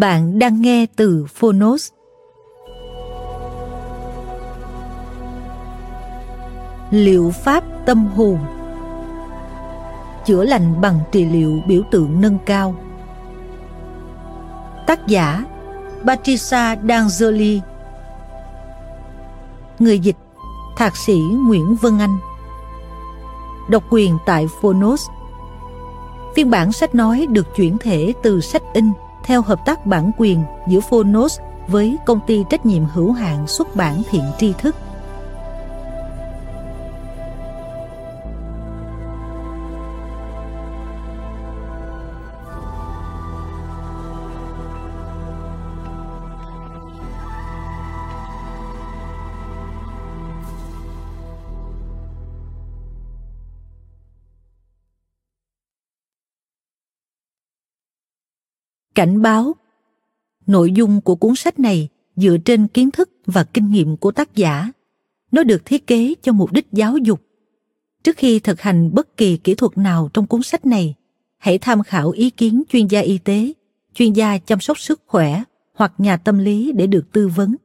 Bạn đang nghe từ Phonos. Liệu pháp tâm hồn Chữa lành bằng trị liệu biểu tượng nâng cao. Tác giả Patricia D'Angeli. Người dịch Thạc sĩ Nguyễn Vân Anh. Độc quyền tại Phonos. Phiên bản sách nói được chuyển thể từ sách in theo hợp tác bản quyền giữa Phonos với công ty trách nhiệm hữu hạn xuất bản thiện tri thức. Cảnh báo Nội dung của cuốn sách này dựa trên kiến thức và kinh nghiệm của tác giả. Nó được thiết kế cho mục đích giáo dục. Trước khi thực hành bất kỳ kỹ thuật nào trong cuốn sách này, hãy tham khảo ý kiến chuyên gia y tế, chuyên gia chăm sóc sức khỏe hoặc nhà tâm lý để được tư vấn.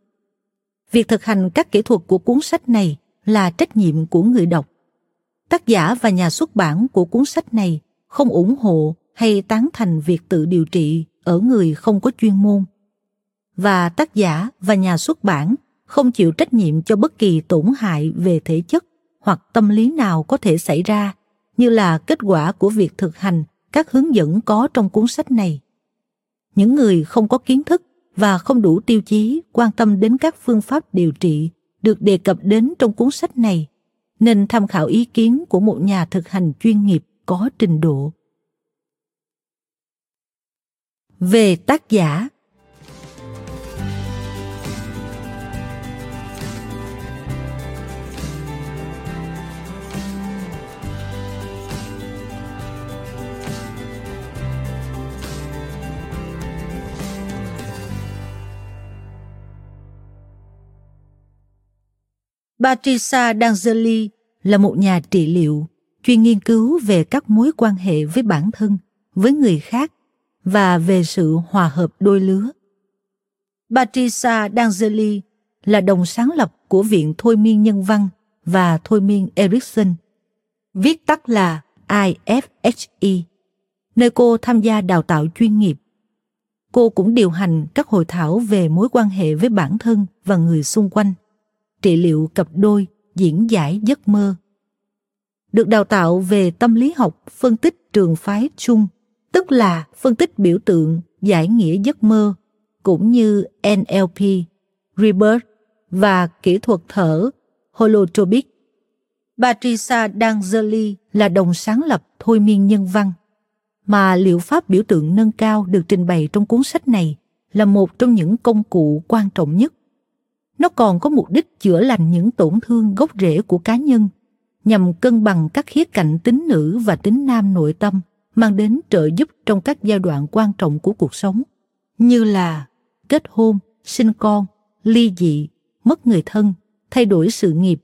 Việc thực hành các kỹ thuật của cuốn sách này là trách nhiệm của người đọc. Tác giả và nhà xuất bản của cuốn sách này không ủng hộ hay tán thành việc tự điều trị ở người không có chuyên môn. Và tác giả và nhà xuất bản không chịu trách nhiệm cho bất kỳ tổn hại về thể chất hoặc tâm lý nào có thể xảy ra, như là kết quả của việc thực hành các hướng dẫn có trong cuốn sách này. Những người không có kiến thức và không đủ tiêu chí quan tâm đến các phương pháp điều trị được đề cập đến trong cuốn sách này, nên tham khảo ý kiến của một nhà thực hành chuyên nghiệp có trình độ về tác giả. Patricia D'Angeli là một nhà trị liệu chuyên nghiên cứu về các mối quan hệ với bản thân, với người khác và về sự hòa hợp đôi lứa. Patricia D'Angeli là đồng sáng lập của Viện Thôi miên Nhân văn và Thôi miên Erickson, viết tắt là IFHE, nơi cô tham gia đào tạo chuyên nghiệp. Cô cũng điều hành các hội thảo về mối quan hệ với bản thân và người xung quanh, trị liệu cặp đôi, diễn giải giấc mơ. Được đào tạo về tâm lý học phân tích trường phái chung tức là phân tích biểu tượng giải nghĩa giấc mơ cũng như NLP, Rebirth và kỹ thuật thở Holotropic. Patricia D'Angeli là đồng sáng lập thôi miên nhân văn, mà liệu pháp biểu tượng nâng cao được trình bày trong cuốn sách này là một trong những công cụ quan trọng nhất. Nó còn có mục đích chữa lành những tổn thương gốc rễ của cá nhân, nhằm cân bằng các khía cạnh tính nữ và tính nam nội tâm – mang đến trợ giúp trong các giai đoạn quan trọng của cuộc sống như là kết hôn, sinh con, ly dị, mất người thân, thay đổi sự nghiệp,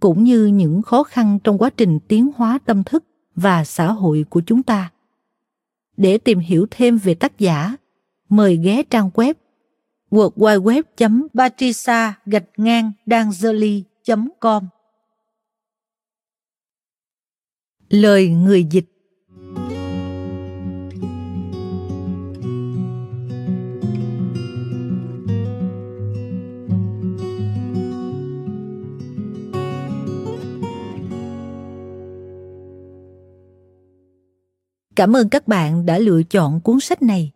cũng như những khó khăn trong quá trình tiến hóa tâm thức và xã hội của chúng ta. Để tìm hiểu thêm về tác giả, mời ghé trang web www.patricia gạch ngang com Lời người dịch Cảm ơn các bạn đã lựa chọn cuốn sách này.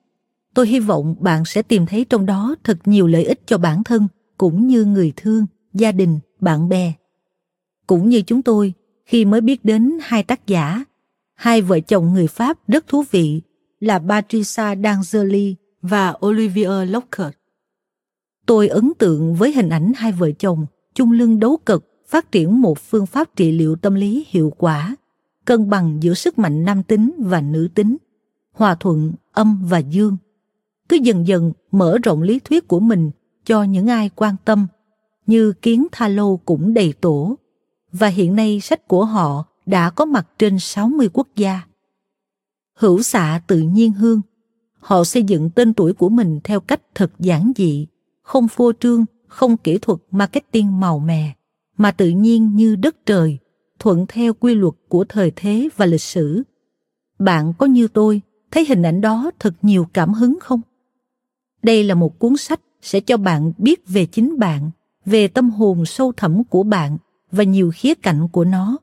Tôi hy vọng bạn sẽ tìm thấy trong đó thật nhiều lợi ích cho bản thân cũng như người thương, gia đình, bạn bè. Cũng như chúng tôi, khi mới biết đến hai tác giả, hai vợ chồng người Pháp rất thú vị là Patricia D'Angeli và Olivier Lockhart. Tôi ấn tượng với hình ảnh hai vợ chồng chung lưng đấu cực phát triển một phương pháp trị liệu tâm lý hiệu quả cân bằng giữa sức mạnh nam tính và nữ tính, hòa thuận âm và dương. Cứ dần dần mở rộng lý thuyết của mình cho những ai quan tâm, như Kiến Tha Lô cũng đầy tổ, và hiện nay sách của họ đã có mặt trên 60 quốc gia. Hữu xạ tự nhiên hương, họ xây dựng tên tuổi của mình theo cách thật giản dị, không phô trương, không kỹ thuật marketing màu mè, mà tự nhiên như đất trời, thuận theo quy luật của thời thế và lịch sử. Bạn có như tôi thấy hình ảnh đó thật nhiều cảm hứng không? Đây là một cuốn sách sẽ cho bạn biết về chính bạn, về tâm hồn sâu thẳm của bạn và nhiều khía cạnh của nó.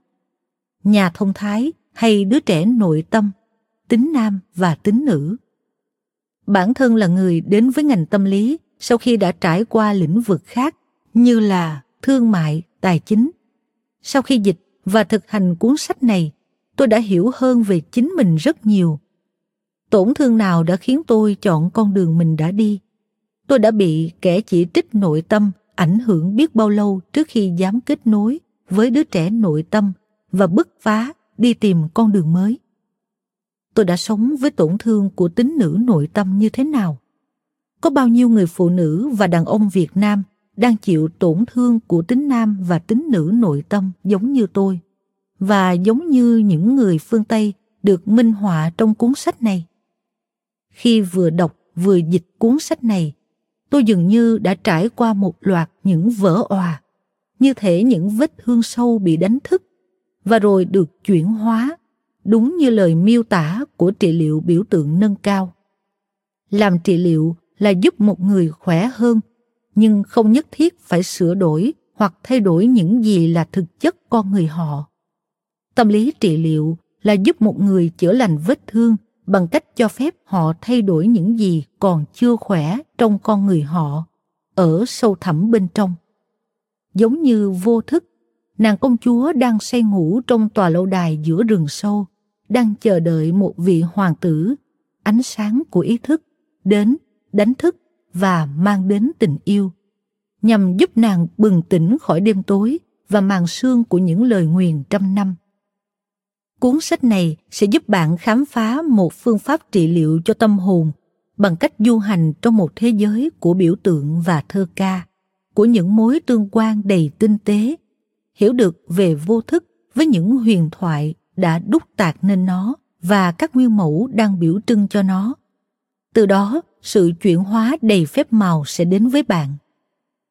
Nhà thông thái hay đứa trẻ nội tâm, tính nam và tính nữ. Bản thân là người đến với ngành tâm lý sau khi đã trải qua lĩnh vực khác như là thương mại, tài chính. Sau khi dịch và thực hành cuốn sách này, tôi đã hiểu hơn về chính mình rất nhiều. Tổn thương nào đã khiến tôi chọn con đường mình đã đi? Tôi đã bị kẻ chỉ trích nội tâm ảnh hưởng biết bao lâu trước khi dám kết nối với đứa trẻ nội tâm và bứt phá đi tìm con đường mới. Tôi đã sống với tổn thương của tính nữ nội tâm như thế nào? Có bao nhiêu người phụ nữ và đàn ông Việt Nam đang chịu tổn thương của tính nam và tính nữ nội tâm giống như tôi và giống như những người phương Tây được minh họa trong cuốn sách này. Khi vừa đọc vừa dịch cuốn sách này, tôi dường như đã trải qua một loạt những vỡ òa, như thể những vết thương sâu bị đánh thức và rồi được chuyển hóa, đúng như lời miêu tả của trị liệu biểu tượng nâng cao. Làm trị liệu là giúp một người khỏe hơn nhưng không nhất thiết phải sửa đổi hoặc thay đổi những gì là thực chất con người họ. Tâm lý trị liệu là giúp một người chữa lành vết thương bằng cách cho phép họ thay đổi những gì còn chưa khỏe trong con người họ ở sâu thẳm bên trong. Giống như vô thức, nàng công chúa đang say ngủ trong tòa lâu đài giữa rừng sâu, đang chờ đợi một vị hoàng tử, ánh sáng của ý thức, đến, đánh thức và mang đến tình yêu, nhằm giúp nàng bừng tỉnh khỏi đêm tối và màn sương của những lời nguyền trăm năm. Cuốn sách này sẽ giúp bạn khám phá một phương pháp trị liệu cho tâm hồn bằng cách du hành trong một thế giới của biểu tượng và thơ ca, của những mối tương quan đầy tinh tế, hiểu được về vô thức với những huyền thoại đã đúc tạc nên nó và các nguyên mẫu đang biểu trưng cho nó. Từ đó, sự chuyển hóa đầy phép màu sẽ đến với bạn.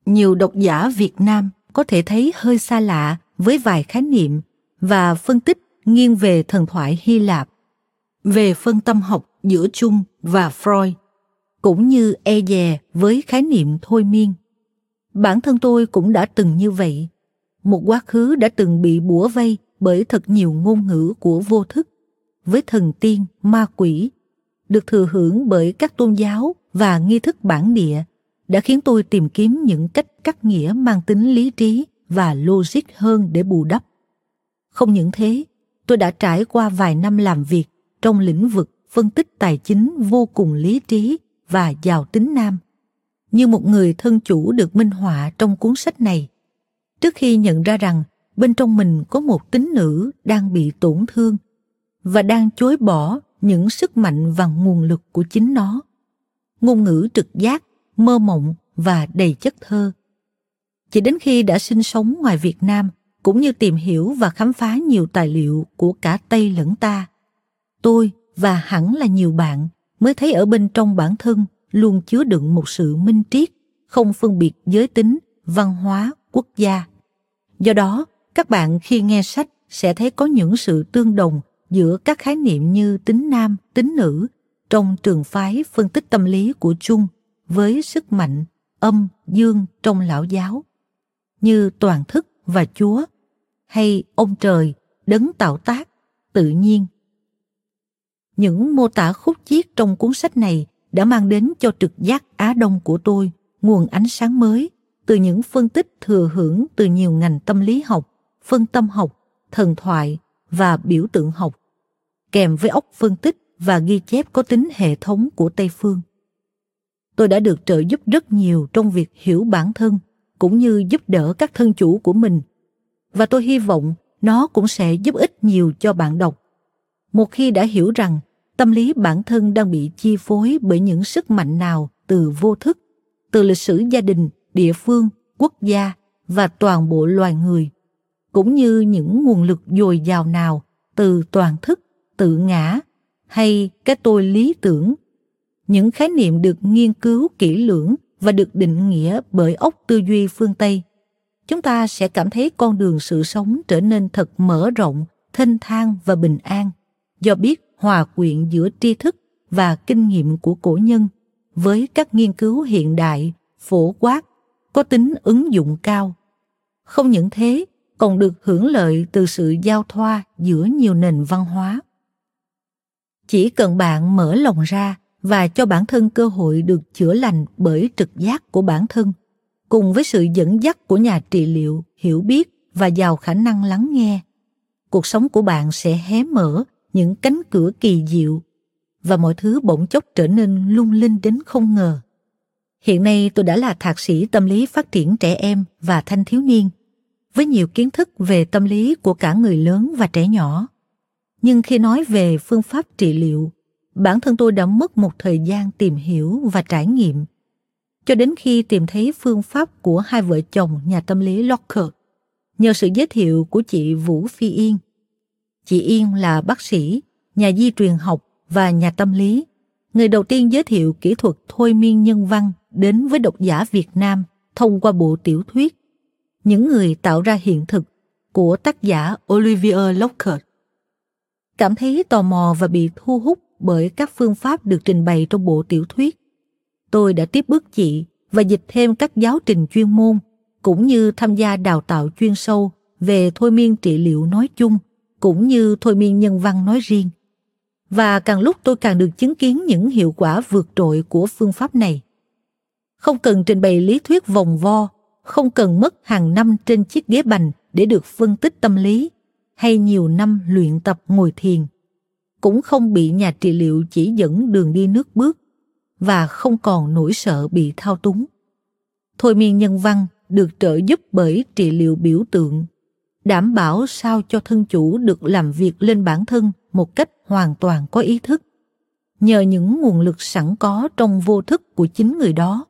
Nhiều độc giả Việt Nam có thể thấy hơi xa lạ với vài khái niệm và phân tích nghiêng về thần thoại Hy Lạp, về phân tâm học giữa Chung và Freud, cũng như e dè với khái niệm thôi miên. Bản thân tôi cũng đã từng như vậy. Một quá khứ đã từng bị bủa vây bởi thật nhiều ngôn ngữ của vô thức, với thần tiên, ma quỷ, được thừa hưởng bởi các tôn giáo và nghi thức bản địa đã khiến tôi tìm kiếm những cách cắt nghĩa mang tính lý trí và logic hơn để bù đắp. Không những thế, tôi đã trải qua vài năm làm việc trong lĩnh vực phân tích tài chính vô cùng lý trí và giàu tính nam. Như một người thân chủ được minh họa trong cuốn sách này, trước khi nhận ra rằng bên trong mình có một tính nữ đang bị tổn thương và đang chối bỏ những sức mạnh và nguồn lực của chính nó. Ngôn ngữ trực giác, mơ mộng và đầy chất thơ. Chỉ đến khi đã sinh sống ngoài Việt Nam cũng như tìm hiểu và khám phá nhiều tài liệu của cả Tây lẫn ta. Tôi và hẳn là nhiều bạn mới thấy ở bên trong bản thân luôn chứa đựng một sự minh triết, không phân biệt giới tính, văn hóa, quốc gia. Do đó, các bạn khi nghe sách sẽ thấy có những sự tương đồng giữa các khái niệm như tính nam, tính nữ trong trường phái phân tích tâm lý của Trung với sức mạnh âm, dương trong lão giáo, như toàn thức và Chúa, hay ông trời, đấng tạo tác, tự nhiên. Những mô tả khúc chiết trong cuốn sách này đã mang đến cho trực giác Á Đông của tôi nguồn ánh sáng mới từ những phân tích thừa hưởng từ nhiều ngành tâm lý học, phân tâm học, thần thoại và biểu tượng học, kèm với óc phân tích và ghi chép có tính hệ thống của Tây Phương. Tôi đã được trợ giúp rất nhiều trong việc hiểu bản thân cũng như giúp đỡ các thân chủ của mình và tôi hy vọng nó cũng sẽ giúp ích nhiều cho bạn đọc. Một khi đã hiểu rằng tâm lý bản thân đang bị chi phối bởi những sức mạnh nào từ vô thức, từ lịch sử gia đình, địa phương, quốc gia và toàn bộ loài người, cũng như những nguồn lực dồi dào nào từ toàn thức, tự ngã hay cái tôi lý tưởng. Những khái niệm được nghiên cứu kỹ lưỡng và được định nghĩa bởi óc tư duy phương Tây. Chúng ta sẽ cảm thấy con đường sự sống trở nên thật mở rộng, thanh thang và bình an do biết hòa quyện giữa tri thức và kinh nghiệm của cổ nhân với các nghiên cứu hiện đại, phổ quát, có tính ứng dụng cao. Không những thế, còn được hưởng lợi từ sự giao thoa giữa nhiều nền văn hóa. Chỉ cần bạn mở lòng ra và cho bản thân cơ hội được chữa lành bởi trực giác của bản thân, cùng với sự dẫn dắt của nhà trị liệu, hiểu biết và giàu khả năng lắng nghe, cuộc sống của bạn sẽ hé mở những cánh cửa kỳ diệu và mọi thứ bỗng chốc trở nên lung linh đến không ngờ. Hiện nay tôi đã là thạc sĩ tâm lý phát triển trẻ em và thanh thiếu niên, với nhiều kiến thức về tâm lý của cả người lớn và trẻ nhỏ. Nhưng khi nói về phương pháp trị liệu, bản thân tôi đã mất một thời gian tìm hiểu và trải nghiệm, cho đến khi tìm thấy phương pháp của hai vợ chồng nhà tâm lý Locker, nhờ sự giới thiệu của chị Vũ Phi Yên. Chị Yên là bác sĩ, nhà di truyền học và nhà tâm lý, người đầu tiên giới thiệu kỹ thuật thôi miên nhân văn đến với độc giả Việt Nam thông qua bộ tiểu thuyết những người tạo ra hiện thực của tác giả Olivier Lockhart. Cảm thấy tò mò và bị thu hút bởi các phương pháp được trình bày trong bộ tiểu thuyết. Tôi đã tiếp bước chị và dịch thêm các giáo trình chuyên môn cũng như tham gia đào tạo chuyên sâu về thôi miên trị liệu nói chung cũng như thôi miên nhân văn nói riêng. Và càng lúc tôi càng được chứng kiến những hiệu quả vượt trội của phương pháp này. Không cần trình bày lý thuyết vòng vo, không cần mất hàng năm trên chiếc ghế bành để được phân tích tâm lý, hay nhiều năm luyện tập ngồi thiền. Cũng không bị nhà trị liệu chỉ dẫn đường đi nước bước, và không còn nỗi sợ bị thao túng. Thôi miên nhân văn được trợ giúp bởi trị liệu biểu tượng, đảm bảo sao cho thân chủ được làm việc lên bản thân một cách hoàn toàn có ý thức, nhờ những nguồn lực sẵn có trong vô thức của chính người đó,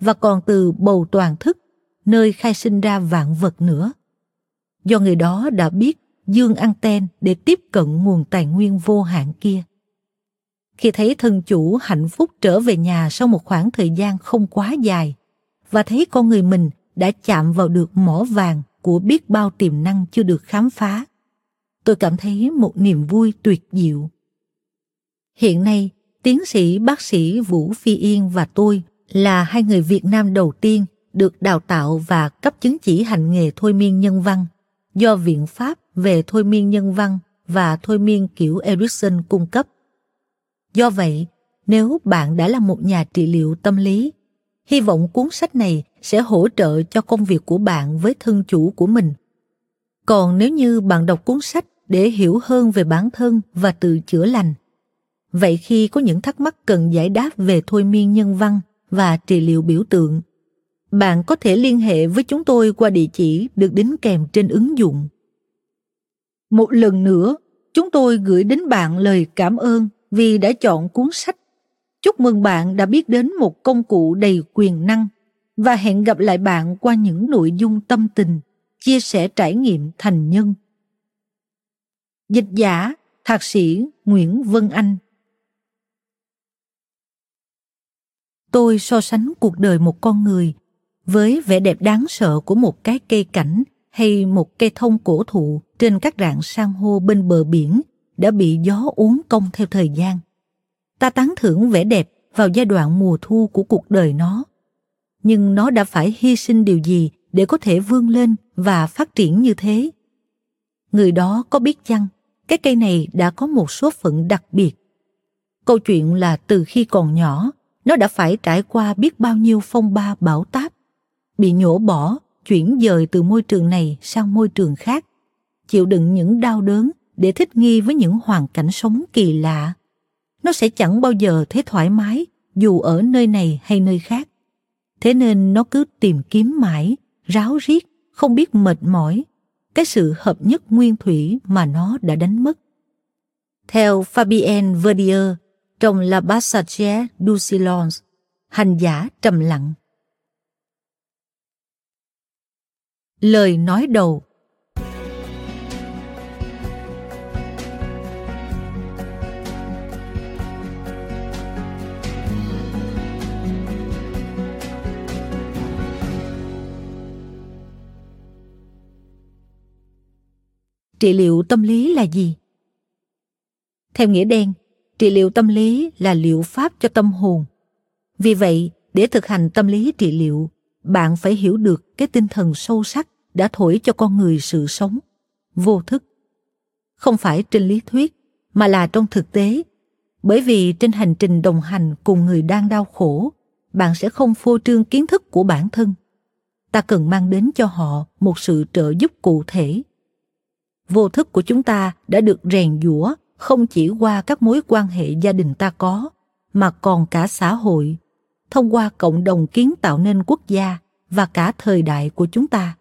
và còn từ bầu toàn thức, nơi khai sinh ra vạn vật nữa. Do người đó đã biết dương anten để tiếp cận nguồn tài nguyên vô hạn kia. Khi thấy thân chủ hạnh phúc trở về nhà sau một khoảng thời gian không quá dài và thấy con người mình đã chạm vào được mỏ vàng của biết bao tiềm năng chưa được khám phá, tôi cảm thấy một niềm vui tuyệt diệu. Hiện nay, tiến sĩ bác sĩ Vũ Phi Yên và tôi là hai người Việt Nam đầu tiên được đào tạo và cấp chứng chỉ hành nghề thôi miên nhân văn do Viện Pháp về thôi miên nhân văn và thôi miên kiểu Erickson cung cấp. Do vậy, nếu bạn đã là một nhà trị liệu tâm lý, hy vọng cuốn sách này sẽ hỗ trợ cho công việc của bạn với thân chủ của mình. Còn nếu như bạn đọc cuốn sách để hiểu hơn về bản thân và tự chữa lành, vậy khi có những thắc mắc cần giải đáp về thôi miên nhân văn và trị liệu biểu tượng, bạn có thể liên hệ với chúng tôi qua địa chỉ được đính kèm trên ứng dụng. Một lần nữa, chúng tôi gửi đến bạn lời cảm ơn vì đã chọn cuốn sách. Chúc mừng bạn đã biết đến một công cụ đầy quyền năng và hẹn gặp lại bạn qua những nội dung tâm tình, chia sẻ trải nghiệm thành nhân. Dịch giả, thạc sĩ Nguyễn Vân Anh tôi so sánh cuộc đời một con người với vẻ đẹp đáng sợ của một cái cây cảnh hay một cây thông cổ thụ trên các rạn san hô bên bờ biển đã bị gió uốn cong theo thời gian. Ta tán thưởng vẻ đẹp vào giai đoạn mùa thu của cuộc đời nó. Nhưng nó đã phải hy sinh điều gì để có thể vươn lên và phát triển như thế? Người đó có biết chăng, cái cây này đã có một số phận đặc biệt. Câu chuyện là từ khi còn nhỏ, nó đã phải trải qua biết bao nhiêu phong ba bão táp, bị nhổ bỏ, chuyển dời từ môi trường này sang môi trường khác, chịu đựng những đau đớn để thích nghi với những hoàn cảnh sống kỳ lạ. Nó sẽ chẳng bao giờ thấy thoải mái dù ở nơi này hay nơi khác. Thế nên nó cứ tìm kiếm mãi, ráo riết, không biết mệt mỏi, cái sự hợp nhất nguyên thủy mà nó đã đánh mất. Theo Fabien Verdier, trong La Passage du Silence, hành giả trầm lặng. Lời nói đầu. Trị liệu tâm lý là gì? Theo nghĩa đen, trị liệu tâm lý là liệu pháp cho tâm hồn. Vì vậy, để thực hành tâm lý trị liệu, bạn phải hiểu được cái tinh thần sâu sắc đã thổi cho con người sự sống. Vô thức. Không phải trên lý thuyết, mà là trong thực tế. Bởi vì trên hành trình đồng hành cùng người đang đau khổ, bạn sẽ không phô trương kiến thức của bản thân. Ta cần mang đến cho họ một sự trợ giúp cụ thể. Vô thức của chúng ta đã được rèn giũa không chỉ qua các mối quan hệ gia đình ta có, mà còn cả xã hội. Thông qua cộng đồng kiến tạo nên quốc gia và cả thời đại của chúng ta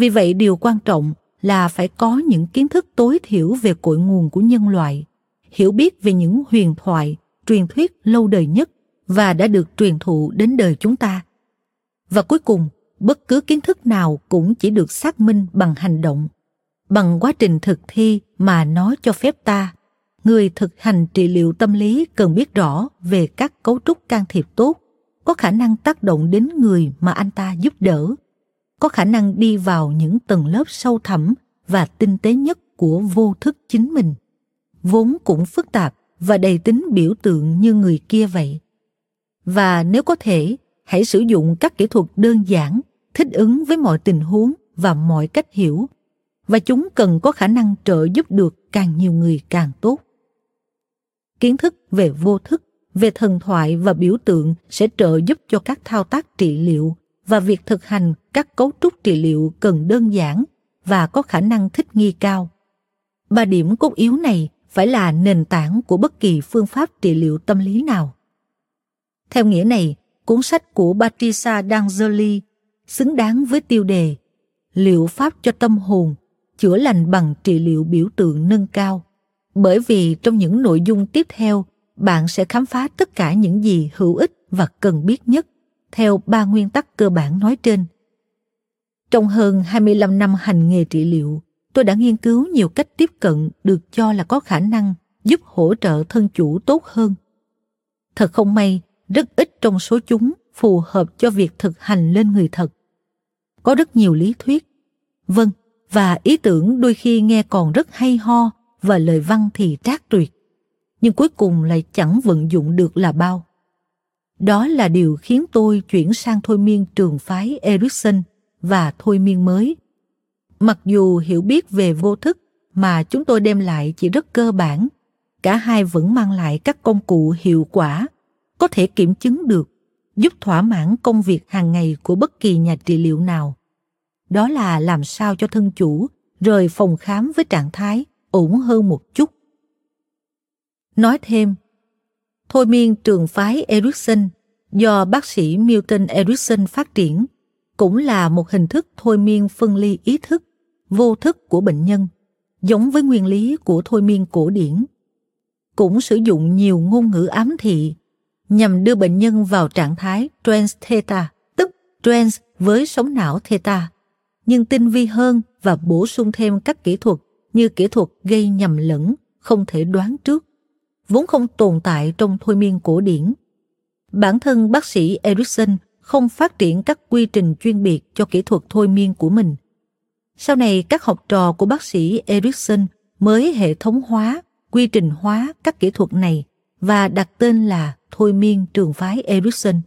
vì vậy điều quan trọng là phải có những kiến thức tối thiểu về cội nguồn của nhân loại, hiểu biết về những huyền thoại, truyền thuyết lâu đời nhất và đã được truyền thụ đến đời chúng ta. Và cuối cùng, bất cứ kiến thức nào cũng chỉ được xác minh bằng hành động, bằng quá trình thực thi mà nó cho phép ta. Người thực hành trị liệu tâm lý cần biết rõ về các cấu trúc can thiệp tốt có khả năng tác động đến người mà anh ta giúp đỡ có khả năng đi vào những tầng lớp sâu thẳm và tinh tế nhất của vô thức chính mình. Vốn cũng phức tạp và đầy tính biểu tượng như người kia vậy. Và nếu có thể hãy sử dụng các kỹ thuật đơn giản thích ứng với mọi tình huống và mọi cách hiểu. Và chúng cần có khả năng trợ giúp được càng nhiều người càng tốt. Kiến thức về vô thức, về thần thoại và biểu tượng sẽ trợ giúp cho các thao tác trị liệu và việc thực hành các cấu trúc trị liệu cần đơn giản và có khả năng thích nghi cao. Ba điểm cốt yếu này phải là nền tảng của bất kỳ phương pháp trị liệu tâm lý nào. Theo nghĩa này, cuốn sách của Patricia D'Angeli xứng đáng với tiêu đề Liệu pháp cho tâm hồn chữa lành bằng trị liệu biểu tượng nâng cao bởi vì trong những nội dung tiếp theo bạn sẽ khám phá tất cả những gì hữu ích và cần biết nhất theo ba nguyên tắc cơ bản nói trên. Trong hơn 25 năm hành nghề trị liệu, tôi đã nghiên cứu nhiều cách tiếp cận được cho là có khả năng giúp hỗ trợ thân chủ tốt hơn. Thật không may, rất ít trong số chúng phù hợp cho việc thực hành lên người thật. Có rất nhiều lý thuyết. Vâng, và ý tưởng đôi khi nghe còn rất hay ho và lời văn thì trác tuyệt nhưng cuối cùng lại chẳng vận dụng được là bao đó là điều khiến tôi chuyển sang thôi miên trường phái Erickson và thôi miên mới. Mặc dù hiểu biết về vô thức mà chúng tôi đem lại chỉ rất cơ bản, cả hai vẫn mang lại các công cụ hiệu quả, có thể kiểm chứng được, giúp thỏa mãn công việc hàng ngày của bất kỳ nhà trị liệu nào đó là làm sao cho thân chủ rời phòng khám với trạng thái ổn hơn một chút. Nói thêm, thôi miên trường phái Erickson do bác sĩ Milton Erickson phát triển cũng là một hình thức thôi miên phân ly ý thức, vô thức của bệnh nhân, giống với nguyên lý của thôi miên cổ điển. Cũng sử dụng nhiều ngôn ngữ ám thị nhằm đưa bệnh nhân vào trạng thái trance theta, tức trance với sóng não theta nhưng tinh vi hơn và bổ sung thêm các kỹ thuật như kỹ thuật gây nhầm lẫn, không thể đoán trước, vốn không tồn tại trong thôi miên cổ điển. Bản thân bác sĩ Erickson không phát triển các quy trình chuyên biệt cho kỹ thuật thôi miên của mình. Sau này các học trò của bác sĩ Erickson mới hệ thống hóa, quy trình hóa các kỹ thuật này và đặt tên là thôi miên trường phái Erickson,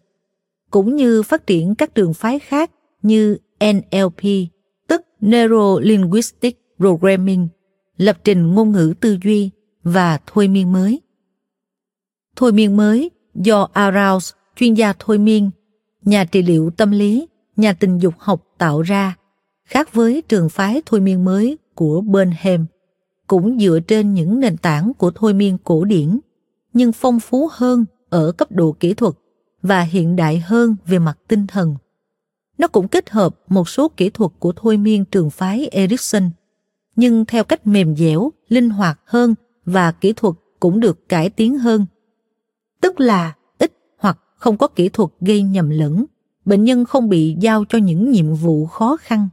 cũng như phát triển các trường phái khác như NLP, tức Neuro Linguistic Programming, lập trình ngôn ngữ tư duy và thôi miên mới. Thôi miên mới do Arouse, chuyên gia thôi miên, nhà trị liệu tâm lý, nhà tình dục học tạo ra, khác với trường phái thôi miên mới của Burnham, cũng dựa trên những nền tảng của thôi miên cổ điển, nhưng phong phú hơn ở cấp độ kỹ thuật và hiện đại hơn về mặt tinh thần. Nó cũng kết hợp một số kỹ thuật của thôi miên trường phái Erickson, nhưng theo cách mềm dẻo, linh hoạt hơn và kỹ thuật cũng được cải tiến hơn. Tức là ít hoặc không có kỹ thuật gây nhầm lẫn, bệnh nhân không bị giao cho những nhiệm vụ khó khăn.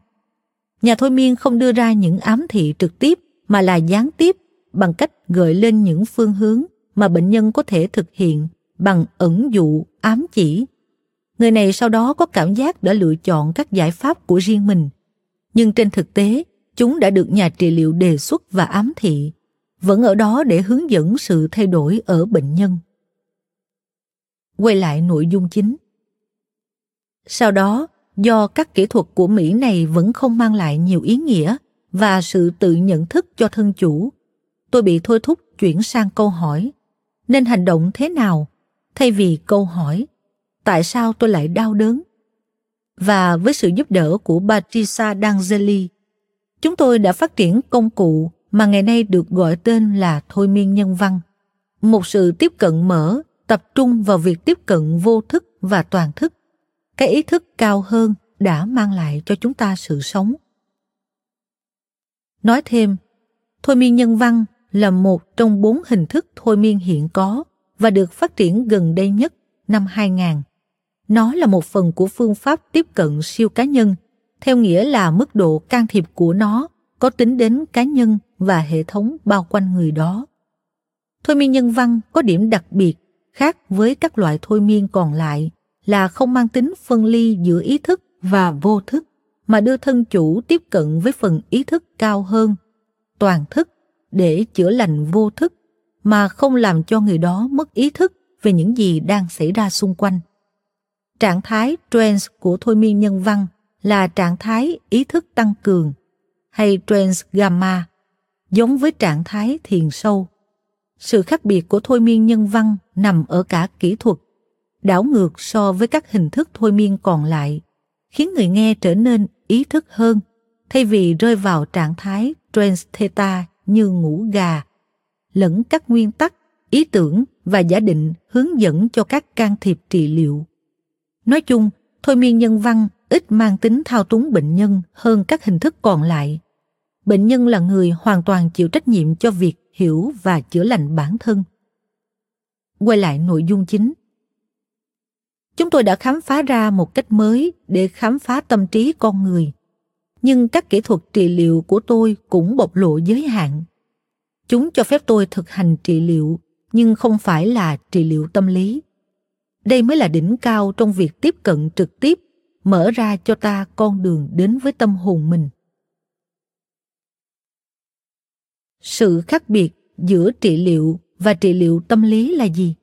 Nhà thôi miên không đưa ra những ám thị trực tiếp mà là gián tiếp bằng cách gợi lên những phương hướng mà bệnh nhân có thể thực hiện bằng ẩn dụ, ám chỉ. Người này sau đó có cảm giác đã lựa chọn các giải pháp của riêng mình. Nhưng trên thực tế, chúng đã được nhà trị liệu đề xuất và ám thị, vẫn ở đó để hướng dẫn sự thay đổi ở bệnh nhân. Quay lại nội dung chính. Sau đó, do các kỹ thuật của Mỹ này vẫn không mang lại nhiều ý nghĩa và sự tự nhận thức cho thân chủ, tôi bị thôi thúc chuyển sang câu hỏi nên hành động thế nào? Thay vì câu hỏi tại sao tôi lại đau đớn? Và với sự giúp đỡ của Patricia D'Angeli chúng tôi đã phát triển công cụ mà ngày nay được gọi tên là thôi miên nhân văn. Một sự tiếp cận mở tập trung vào việc tiếp cận vô thức và toàn thức cái ý thức cao hơn đã mang lại cho chúng ta sự sống nói thêm thôi miên nhân văn là một trong bốn hình thức thôi miên hiện có và được phát triển gần đây nhất năm 2000. Nó là một phần của phương pháp tiếp cận siêu cá nhân, theo nghĩa là mức độ can thiệp của nó có tính đến cá nhân và hệ thống bao quanh người đó. Thôi miên nhân văn có điểm đặc biệt khác với các loại thôi miên còn lại là không mang tính phân ly giữa ý thức và vô thức mà đưa thân chủ tiếp cận với phần ý thức cao hơn, toàn thức để chữa lành vô thức mà không làm cho người đó mất ý thức về những gì đang xảy ra xung quanh. Trạng thái trance của thôi miên nhân văn là trạng thái ý thức tăng cường hay trance gamma, giống với trạng thái thiền sâu. Sự khác biệt của thôi miên nhân văn nằm ở cả kỹ thuật, đảo ngược so với các hình thức thôi miên còn lại, khiến người nghe trở nên ý thức hơn thay vì rơi vào trạng thái trance theta như ngủ gà lẫn các nguyên tắc, ý tưởng và giả định hướng dẫn cho các can thiệp trị liệu. Nói chung, thôi miên nhân văn ít mang tính thao túng bệnh nhân hơn các hình thức còn lại. Bệnh nhân là người hoàn toàn chịu trách nhiệm cho việc hiểu và chữa lành bản thân. Quay lại nội dung chính. Chúng tôi đã khám phá ra một cách mới để khám phá tâm trí con người. Nhưng các kỹ thuật trị liệu của tôi cũng bộc lộ giới hạn. Chúng cho phép tôi thực hành trị liệu, nhưng không phải là trị liệu tâm lý. Đây mới là đỉnh cao trong việc tiếp cận trực tiếp, mở ra cho ta con đường đến với tâm hồn mình. Sự khác biệt giữa trị liệu và trị liệu tâm lý là gì?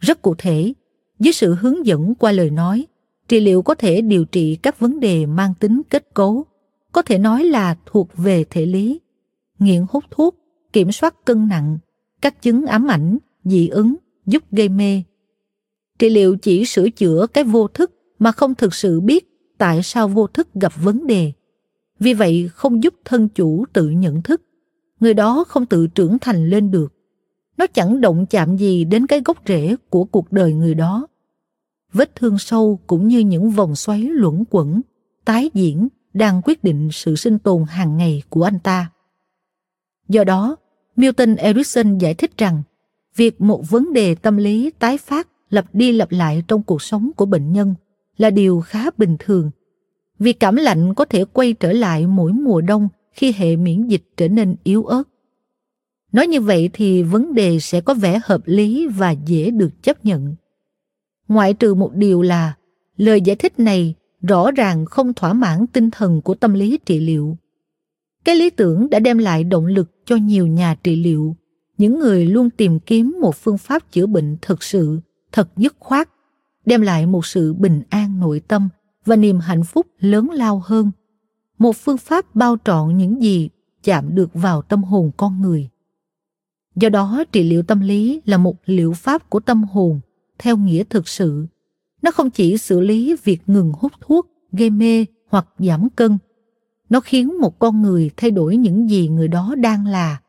Rất cụ thể, dưới sự hướng dẫn qua lời nói, trị liệu có thể điều trị các vấn đề mang tính kết cấu, có thể nói là thuộc về thể lý nghiện hút thuốc, kiểm soát cân nặng, các chứng ám ảnh, dị ứng, giúp gây mê. Trị liệu chỉ sửa chữa cái vô thức mà không thực sự biết tại sao vô thức gặp vấn đề. Vì vậy không giúp thân chủ tự nhận thức. Người đó không tự trưởng thành lên được. Nó chẳng động chạm gì đến cái gốc rễ của cuộc đời người đó. Vết thương sâu cũng như những vòng xoáy luẩn quẩn, tái diễn đang quyết định sự sinh tồn hàng ngày của anh ta. Do đó, Milton Erickson giải thích rằng việc một vấn đề tâm lý tái phát lặp đi lặp lại trong cuộc sống của bệnh nhân là điều khá bình thường. Vì cảm lạnh có thể quay trở lại mỗi mùa đông khi hệ miễn dịch trở nên yếu ớt. Nói như vậy thì vấn đề sẽ có vẻ hợp lý và dễ được chấp nhận. Ngoại trừ một điều là lời giải thích này rõ ràng không thỏa mãn tinh thần của tâm lý trị liệu. Cái lý tưởng đã đem lại động lực cho nhiều nhà trị liệu, những người luôn tìm kiếm một phương pháp chữa bệnh thực sự, thật dứt khoát, đem lại một sự bình an nội tâm và niềm hạnh phúc lớn lao hơn. Một phương pháp bao trọn những gì chạm được vào tâm hồn con người. Do đó, trị liệu tâm lý là một liệu pháp của tâm hồn theo nghĩa thực sự. Nó không chỉ xử lý việc ngừng hút thuốc, gây mê hoặc giảm cân. Nó khiến một con người thay đổi những gì người đó đang là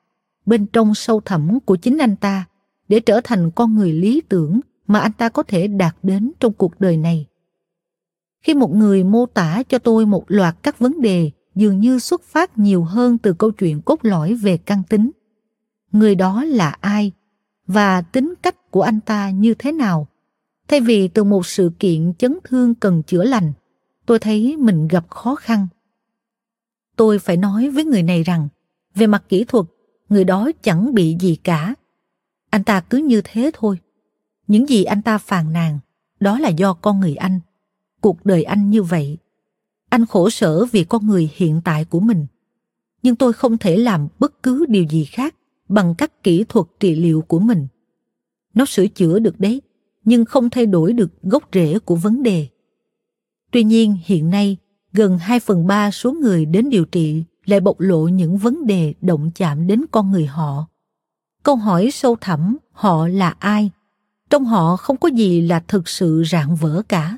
bên trong sâu thẳm của chính anh ta để trở thành con người lý tưởng mà anh ta có thể đạt đến trong cuộc đời này. Khi một người mô tả cho tôi một loạt các vấn đề dường như xuất phát nhiều hơn từ câu chuyện cốt lõi về căn tính. Người đó là ai và tính cách của anh ta như thế nào? Thay vì từ một sự kiện chấn thương cần chữa lành, tôi thấy mình gặp khó khăn. Tôi phải nói với người này rằng, về mặt kỹ thuật, người đó chẳng bị gì cả. Anh ta cứ như thế thôi. Những gì anh ta phàn nàn, đó là do con người anh. Cuộc đời anh như vậy. Anh khổ sở vì con người hiện tại của mình. Nhưng tôi không thể làm bất cứ điều gì khác bằng các kỹ thuật trị liệu của mình. Nó sửa chữa được đấy, nhưng không thay đổi được gốc rễ của vấn đề. Tuy nhiên hiện nay, gần 2 phần 3 số người đến điều trị lại bộc lộ những vấn đề động chạm đến con người họ. Câu hỏi sâu thẳm họ là ai? Trong họ không có gì là thực sự rạng vỡ cả.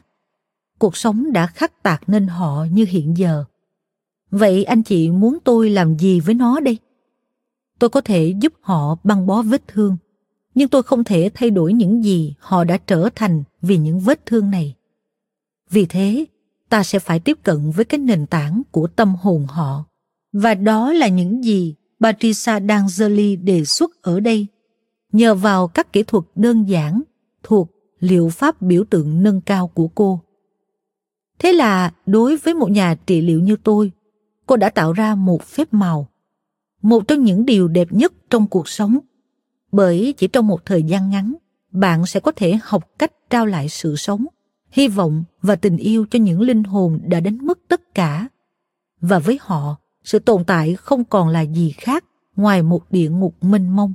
Cuộc sống đã khắc tạc nên họ như hiện giờ. Vậy anh chị muốn tôi làm gì với nó đây? Tôi có thể giúp họ băng bó vết thương, nhưng tôi không thể thay đổi những gì họ đã trở thành vì những vết thương này. Vì thế, ta sẽ phải tiếp cận với cái nền tảng của tâm hồn họ. Và đó là những gì Patricia D'Angeli đề xuất ở đây. Nhờ vào các kỹ thuật đơn giản thuộc liệu pháp biểu tượng nâng cao của cô. Thế là đối với một nhà trị liệu như tôi, cô đã tạo ra một phép màu một trong những điều đẹp nhất trong cuộc sống. Bởi chỉ trong một thời gian ngắn bạn sẽ có thể học cách trao lại sự sống hy vọng và tình yêu cho những linh hồn đã đánh mất tất cả. Và với họ sự tồn tại không còn là gì khác ngoài một địa ngục mênh mông.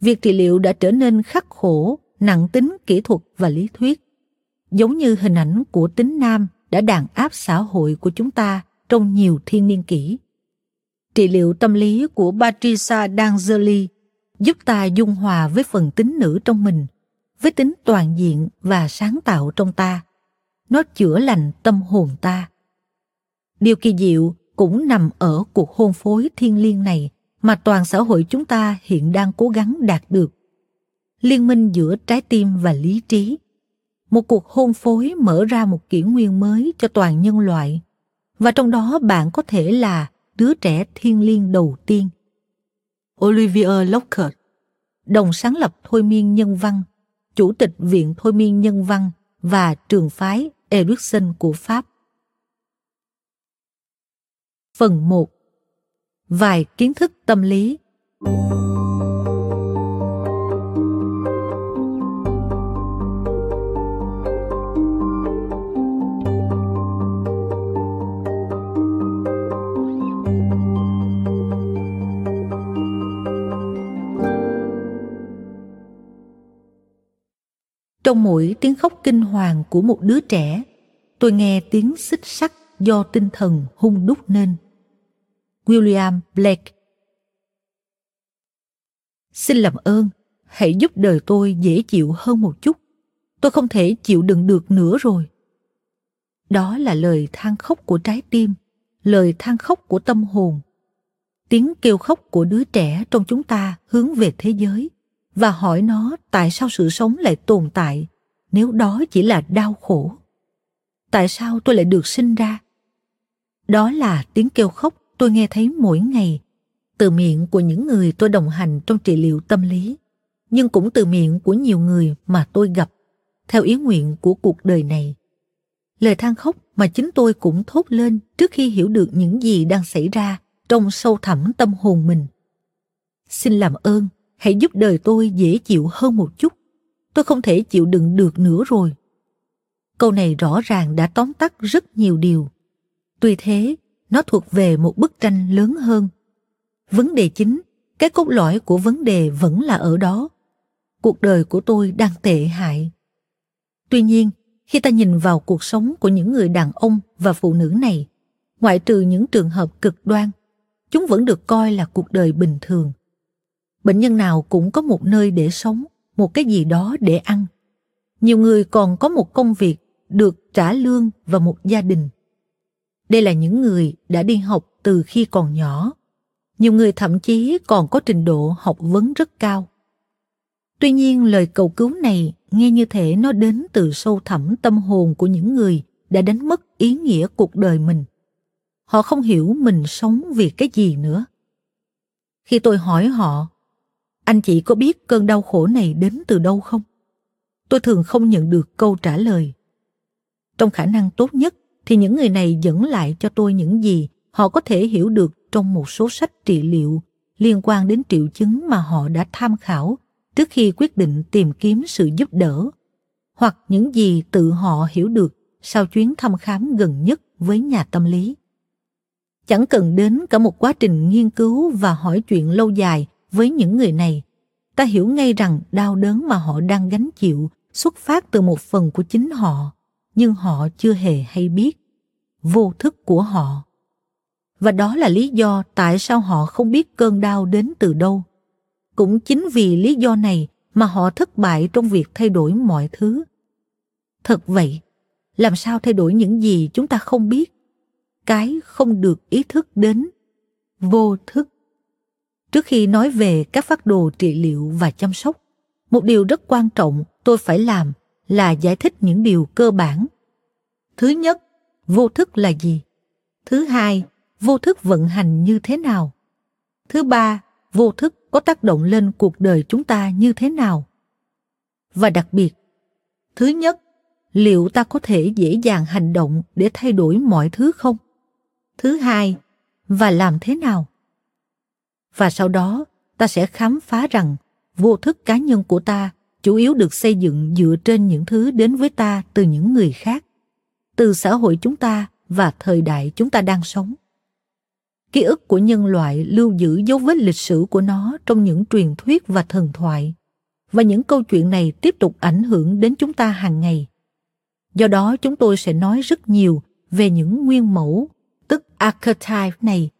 Việc trị liệu đã trở nên khắc khổ nặng tính kỹ thuật và lý thuyết giống như hình ảnh của tính nam đã đàn áp xã hội của chúng ta trong nhiều thiên niên kỷ trị liệu tâm lý của Patricia D'Angeli giúp ta dung hòa với phần tính nữ trong mình, với tính toàn diện và sáng tạo trong ta. Nó chữa lành tâm hồn ta. Điều kỳ diệu cũng nằm ở cuộc hôn phối thiên liêng này mà toàn xã hội chúng ta hiện đang cố gắng đạt được. Liên minh giữa trái tim và lý trí. Một cuộc hôn phối mở ra một kỷ nguyên mới cho toàn nhân loại. Và trong đó bạn có thể là đứa trẻ thiên liêng đầu tiên. Olivier Lockhart, đồng sáng lập Thôi miên nhân văn, chủ tịch Viện Thôi miên nhân văn và trường phái Erickson của Pháp. Phần 1 Vài kiến thức tâm lý Trong mỗi tiếng khóc kinh hoàng của một đứa trẻ, tôi nghe tiếng xích sắt do tinh thần hung đúc nên. William Blake Xin làm ơn, hãy giúp đời tôi dễ chịu hơn một chút. Tôi không thể chịu đựng được nữa rồi. Đó là lời than khóc của trái tim, lời than khóc của tâm hồn. Tiếng kêu khóc của đứa trẻ trong chúng ta hướng về thế giới và hỏi nó tại sao sự sống lại tồn tại nếu đó chỉ là đau khổ? Tại sao tôi lại được sinh ra? Đó là tiếng kêu khóc tôi nghe thấy mỗi ngày từ miệng của những người tôi đồng hành trong trị liệu tâm lý nhưng cũng từ miệng của nhiều người mà tôi gặp theo ý nguyện của cuộc đời này. Lời than khóc mà chính tôi cũng thốt lên trước khi hiểu được những gì đang xảy ra trong sâu thẳm tâm hồn mình. Xin làm ơn, hãy giúp đời tôi dễ chịu hơn một chút. Tôi không thể chịu đựng được nữa rồi. Câu này rõ ràng đã tóm tắt rất nhiều điều. Tuy thế, nó thuộc về một bức tranh lớn hơn. Vấn đề chính, cái cốt lõi của vấn đề vẫn là ở đó. Cuộc đời của tôi đang tệ hại. Tuy nhiên, khi ta nhìn vào cuộc sống của những người đàn ông và phụ nữ này, ngoại trừ những trường hợp cực đoan, chúng vẫn được coi là cuộc đời bình thường. Bệnh nhân nào cũng có một nơi để sống, một cái gì đó để ăn. Nhiều người còn có một công việc, được trả lương và một gia đình. Đây là những người đã đi học từ khi còn nhỏ. Nhiều người thậm chí còn có trình độ học vấn rất cao. Tuy nhiên lời cầu cứu này nghe như thể nó đến từ sâu thẳm tâm hồn của những người đã đánh mất ý nghĩa cuộc đời mình. Họ không hiểu mình sống vì cái gì nữa. Khi tôi hỏi họ, anh chị có biết cơn đau khổ này đến từ đâu không? Tôi thường không nhận được câu trả lời. Trong khả năng tốt nhất, thì những người này dẫn lại cho tôi những gì họ có thể hiểu được trong một số sách trị liệu liên quan đến triệu chứng mà họ đã tham khảo trước khi quyết định tìm kiếm sự giúp đỡ, hoặc những gì tự họ hiểu được sau chuyến thăm khám gần nhất với nhà tâm lý chẳng cần đến cả một quá trình nghiên cứu và hỏi chuyện lâu dài với những người này. Ta hiểu ngay rằng đau đớn mà họ đang gánh chịu xuất phát từ một phần của chính họ, nhưng họ chưa hề hay biết vô thức của họ. Và đó là lý do tại sao họ không biết cơn đau đến từ đâu. Cũng chính vì lý do này mà họ thất bại trong việc thay đổi mọi thứ. Thật vậy, làm sao thay đổi những gì chúng ta không biết? Cái không được ý thức đến vô thức trước khi nói về các phát đồ trị liệu và chăm sóc, một điều rất quan trọng tôi phải làm là giải thích những điều cơ bản. Thứ nhất, vô thức là gì? Thứ hai, vô thức vận hành như thế nào? Thứ ba, vô thức có tác động lên cuộc đời chúng ta như thế nào? Và đặc biệt, thứ nhất, liệu ta có thể dễ dàng hành động để thay đổi mọi thứ không? Thứ hai, và làm thế nào? Và sau đó, ta sẽ khám phá rằng vô thức cá nhân của ta chủ yếu được xây dựng dựa trên những thứ đến với ta từ những người khác, từ xã hội chúng ta và thời đại chúng ta đang sống. Ký ức của nhân loại lưu giữ dấu vết lịch sử của nó trong những truyền thuyết và thần thoại, và những câu chuyện này tiếp tục ảnh hưởng đến chúng ta hàng ngày. Do đó, chúng tôi sẽ nói rất nhiều về những nguyên mẫu, tức archetype này.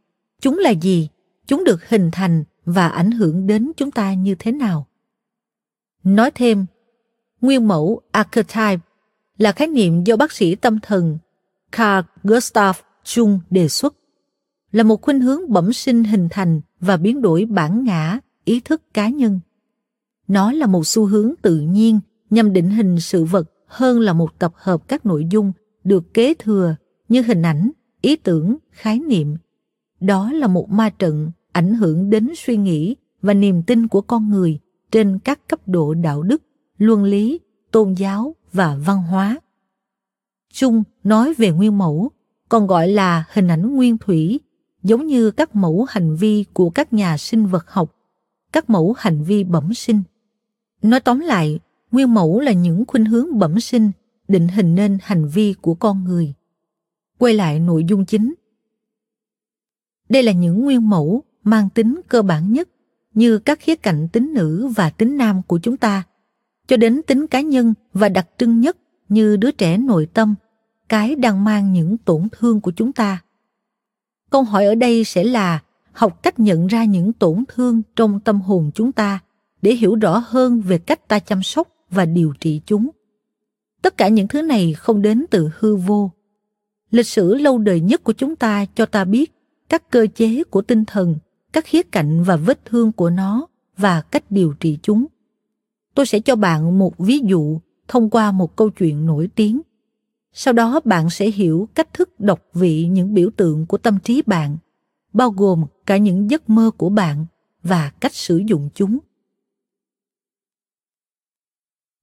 Chúng là gì? Chúng được hình thành và ảnh hưởng đến chúng ta như thế nào nói thêm nguyên mẫu archetype là khái niệm do bác sĩ tâm thần Carl Gustav Jung đề xuất là một khuynh hướng bẩm sinh hình thành và biến đổi bản ngã, ý thức cá nhân. Nó là một xu hướng tự nhiên nhằm định hình sự vật hơn là một tập hợp các nội dung được kế thừa như hình ảnh, ý tưởng, khái niệm. Đó là một ma trận ảnh hưởng đến suy nghĩ và niềm tin của con người trên các cấp độ đạo đức, luân lý, tôn giáo và văn hóa. Chung nói về nguyên mẫu, còn gọi là hình ảnh nguyên thủy giống như các mẫu hành vi của các nhà sinh vật học, các mẫu hành vi bẩm sinh. Nói tóm lại, nguyên mẫu là những khuynh hướng bẩm sinh định hình nên hành vi của con người. Quay lại nội dung chính. Đây là những nguyên mẫu mang tính cơ bản nhất như các khía cạnh tính nữ và tính nam của chúng ta, cho đến tính cá nhân và đặc trưng nhất như đứa trẻ nội tâm, cái đang mang những tổn thương của chúng ta. Câu hỏi ở đây sẽ là học cách nhận ra những tổn thương trong tâm hồn chúng ta để hiểu rõ hơn về cách ta chăm sóc và điều trị chúng. Tất cả những thứ này không đến từ hư vô. Lịch sử lâu đời nhất của chúng ta cho ta biết các cơ chế của tinh thần các khía cạnh và vết thương của nó và cách điều trị chúng. Tôi sẽ cho bạn một ví dụ thông qua một câu chuyện nổi tiếng. Sau đó bạn sẽ hiểu cách thức đọc vị những biểu tượng của tâm trí bạn, bao gồm cả những giấc mơ của bạn và cách sử dụng chúng.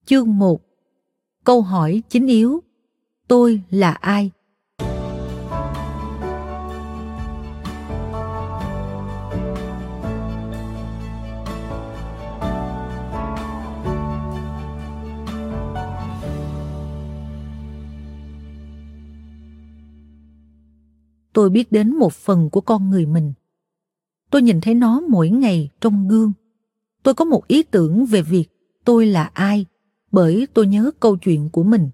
Chương 1 câu hỏi chính yếu. Tôi là ai? Tôi biết đến một phần của con người mình. Tôi nhìn thấy nó mỗi ngày trong gương. Tôi có một ý tưởng về việc tôi là ai bởi tôi nhớ câu chuyện của mình.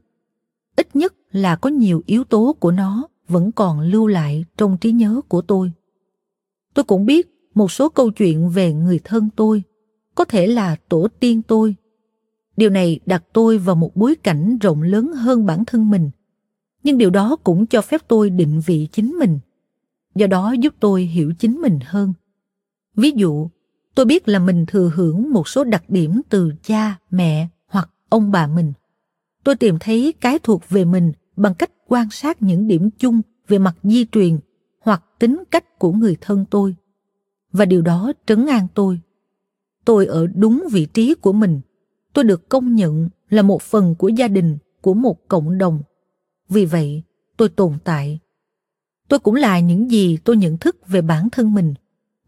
Ít nhất là có nhiều yếu tố của nó vẫn còn lưu lại trong trí nhớ của tôi. Tôi cũng biết một số câu chuyện về người thân tôi, có thể là tổ tiên tôi. Điều này đặt tôi vào một bối cảnh rộng lớn hơn bản thân mình. Nhưng điều đó cũng cho phép tôi định vị chính mình. Do đó giúp tôi hiểu chính mình hơn. Ví dụ, tôi biết là mình thừa hưởng một số đặc điểm từ cha, mẹ hoặc ông bà mình. Tôi tìm thấy cái thuộc về mình bằng cách quan sát những điểm chung về mặt di truyền hoặc tính cách của người thân tôi. Và điều đó trấn an tôi. Tôi ở đúng vị trí của mình. Tôi được công nhận là một phần của gia đình, của một cộng đồng. Vì vậy, tôi tồn tại. Tôi cũng là những gì tôi nhận thức về bản thân mình,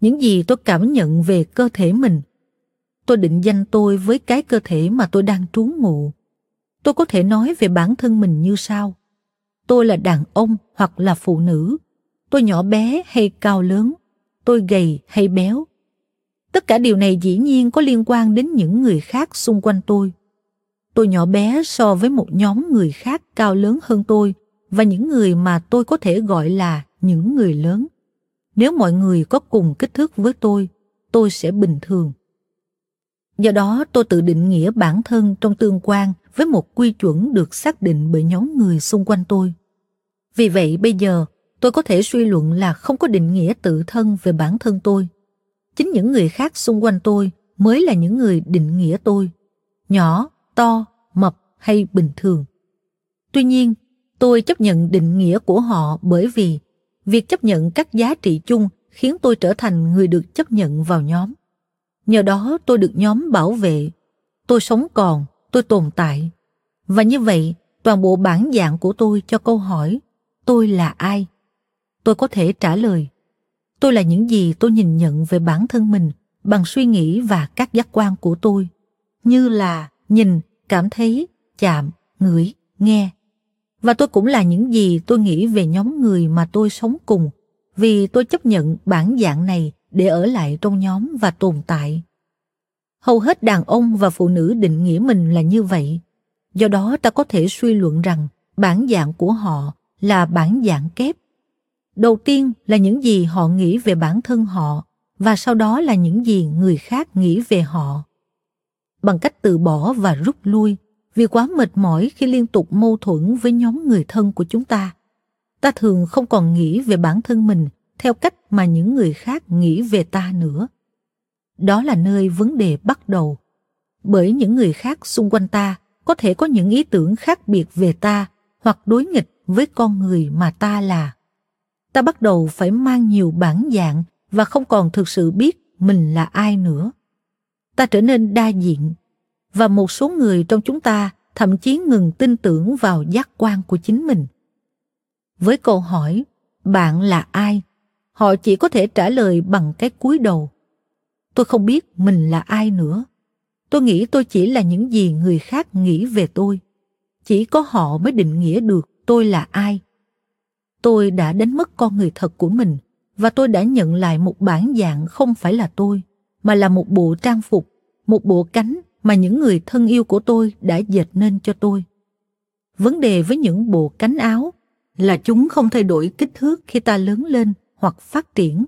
những gì tôi cảm nhận về cơ thể mình. Tôi định danh tôi với cái cơ thể mà tôi đang trú ngụ. Tôi có thể nói về bản thân mình như sau tôi là đàn ông hoặc là phụ nữ, tôi nhỏ bé hay cao lớn, tôi gầy hay béo. Tất cả điều này dĩ nhiên có liên quan đến những người khác xung quanh tôi. Tôi nhỏ bé so với một nhóm người khác cao lớn hơn tôi và những người mà tôi có thể gọi là những người lớn. Nếu mọi người có cùng kích thước với tôi, tôi sẽ bình thường. Do đó tôi tự định nghĩa bản thân trong tương quan với một quy chuẩn được xác định bởi nhóm người xung quanh tôi. Vì vậy bây giờ tôi có thể suy luận là không có định nghĩa tự thân về bản thân tôi. Chính những người khác xung quanh tôi mới là những người định nghĩa tôi. Nhỏ, to, mập hay bình thường. Tuy nhiên, tôi chấp nhận định nghĩa của họ bởi vì việc chấp nhận các giá trị chung khiến tôi trở thành người được chấp nhận vào nhóm. Nhờ đó tôi được nhóm bảo vệ. Tôi sống còn, tôi tồn tại. Và như vậy, toàn bộ bản dạng của tôi cho câu hỏi tôi là ai tôi có thể trả lời tôi là những gì tôi nhìn nhận về bản thân mình bằng suy nghĩ và các giác quan của tôi như là nhìn, cảm thấy, chạm, ngửi, nghe và tôi cũng là những gì tôi nghĩ về nhóm người mà tôi sống cùng, vì tôi chấp nhận bản dạng này để ở lại trong nhóm và tồn tại hầu hết đàn ông và phụ nữ định nghĩa mình là như vậy do đó ta có thể suy luận rằng bản dạng của họ là bản dạng kép. Đầu tiên là những gì họ nghĩ về bản thân họ và sau đó là những gì người khác nghĩ về họ. Bằng cách từ bỏ và rút lui, vì quá mệt mỏi khi liên tục mâu thuẫn với nhóm người thân của chúng ta. Ta thường không còn nghĩ về bản thân mình theo cách mà những người khác nghĩ về ta nữa. Đó là nơi vấn đề bắt đầu. Bởi những người khác xung quanh ta có thể có những ý tưởng khác biệt về ta hoặc đối nghịch với con người mà ta là ta bắt đầu phải mang nhiều bản dạng và không còn thực sự biết mình là ai nữa ta trở nên đa diện, và một số người trong chúng ta thậm chí ngừng tin tưởng vào giác quan của chính mình. Với câu hỏi, bạn là ai? họ chỉ có thể trả lời bằng cái cúi đầu, tôi không biết mình là ai nữa. Tôi nghĩ tôi chỉ là những gì người khác nghĩ về tôi. Chỉ có họ mới định nghĩa được tôi là ai. Tôi đã đánh mất con người thật của mình, và tôi đã nhận lại một bản dạng không phải là tôi, mà là một bộ trang phục một bộ cánh mà những người thân yêu của tôi đã dệt nên cho tôi. Vấn đề với những bộ cánh áo là chúng không thay đổi kích thước khi ta lớn lên hoặc phát triển.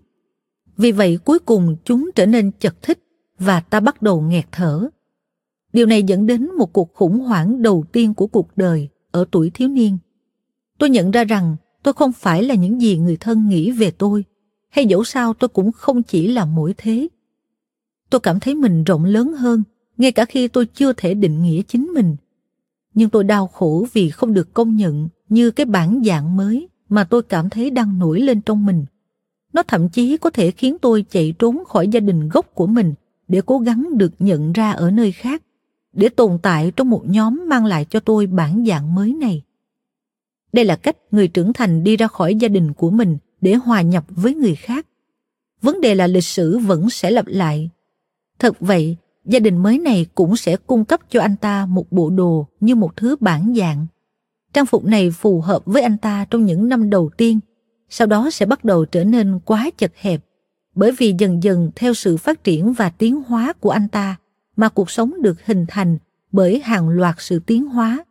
Vì vậy cuối cùng chúng trở nên chật thích và ta bắt đầu nghẹt thở. Điều này dẫn đến một cuộc khủng hoảng đầu tiên của cuộc đời ở tuổi thiếu niên. Tôi nhận ra rằng tôi không phải là những gì người thân nghĩ về tôi, hay dẫu sao tôi cũng không chỉ là mỗi thế tôi cảm thấy mình rộng lớn hơn, ngay cả khi tôi chưa thể định nghĩa chính mình nhưng tôi đau khổ vì không được công nhận như cái bản dạng mới mà tôi cảm thấy đang nổi lên trong mình nó thậm chí có thể khiến tôi chạy trốn khỏi gia đình gốc của mình để cố gắng được nhận ra ở nơi khác, để tồn tại trong một nhóm mang lại cho tôi bản dạng mới này đây là cách người trưởng thành đi ra khỏi gia đình của mình để hòa nhập với người khác. Vấn đề là lịch sử vẫn sẽ lặp lại. Thật vậy, gia đình mới này cũng sẽ cung cấp cho anh ta một bộ đồ như một thứ bản dạng. Trang phục này phù hợp với anh ta trong những năm đầu tiên, sau đó sẽ bắt đầu trở nên quá chật hẹp bởi vì dần dần theo sự phát triển và tiến hóa của anh ta mà cuộc sống được hình thành bởi hàng loạt sự tiến hóa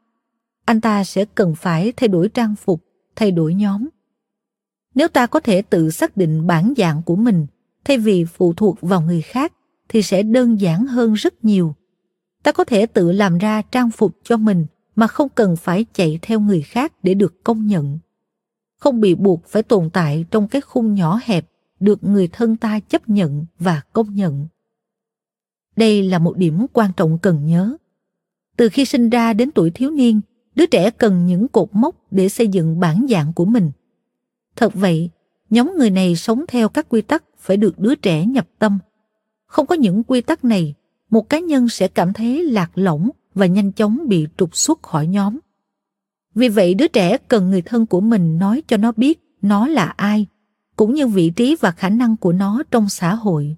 anh ta sẽ cần phải thay đổi trang phục thay đổi nhóm nếu ta có thể tự xác định bản dạng của mình thay vì phụ thuộc vào người khác thì sẽ đơn giản hơn rất nhiều. Ta có thể tự làm ra trang phục cho mình mà không cần phải chạy theo người khác để được công nhận. Không bị buộc phải tồn tại trong cái khung nhỏ hẹp được người thân ta chấp nhận và công nhận. Đây là một điểm quan trọng cần nhớ. Từ khi sinh ra đến tuổi thiếu niên, đứa trẻ cần những cột mốc để xây dựng bản dạng của mình. Thật vậy, nhóm người này sống theo các quy tắc phải được đứa trẻ nhập tâm không có những quy tắc này, một cá nhân sẽ cảm thấy lạc lõng và nhanh chóng bị trục xuất khỏi nhóm. Vì vậy, đứa trẻ cần người thân của mình nói cho nó biết nó là ai, cũng như vị trí và khả năng của nó trong xã hội.